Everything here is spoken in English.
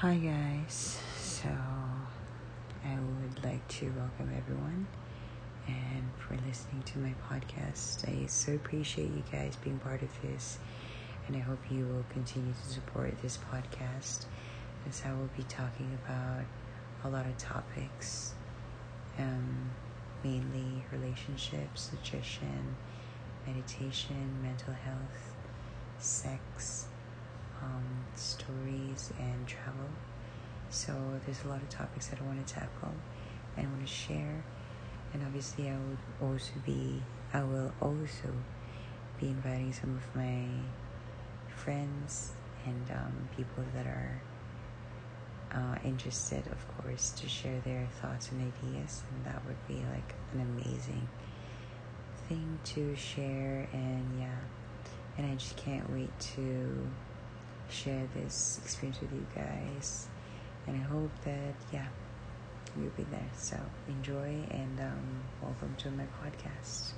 Hi, guys. So, I would like to welcome everyone and for listening to my podcast. I so appreciate you guys being part of this, and I hope you will continue to support this podcast as I will be talking about a lot of topics, um, mainly relationships, nutrition, meditation, mental health, sex and travel. So there's a lot of topics that I want to tackle and I want to share. And obviously, I would also be, I will also be inviting some of my friends and um, people that are uh, interested, of course, to share their thoughts and ideas. And that would be like an amazing thing to share. And yeah, and I just can't wait to share this experience with you guys. And I hope that, yeah, you'll be there. So enjoy and um, welcome to my podcast.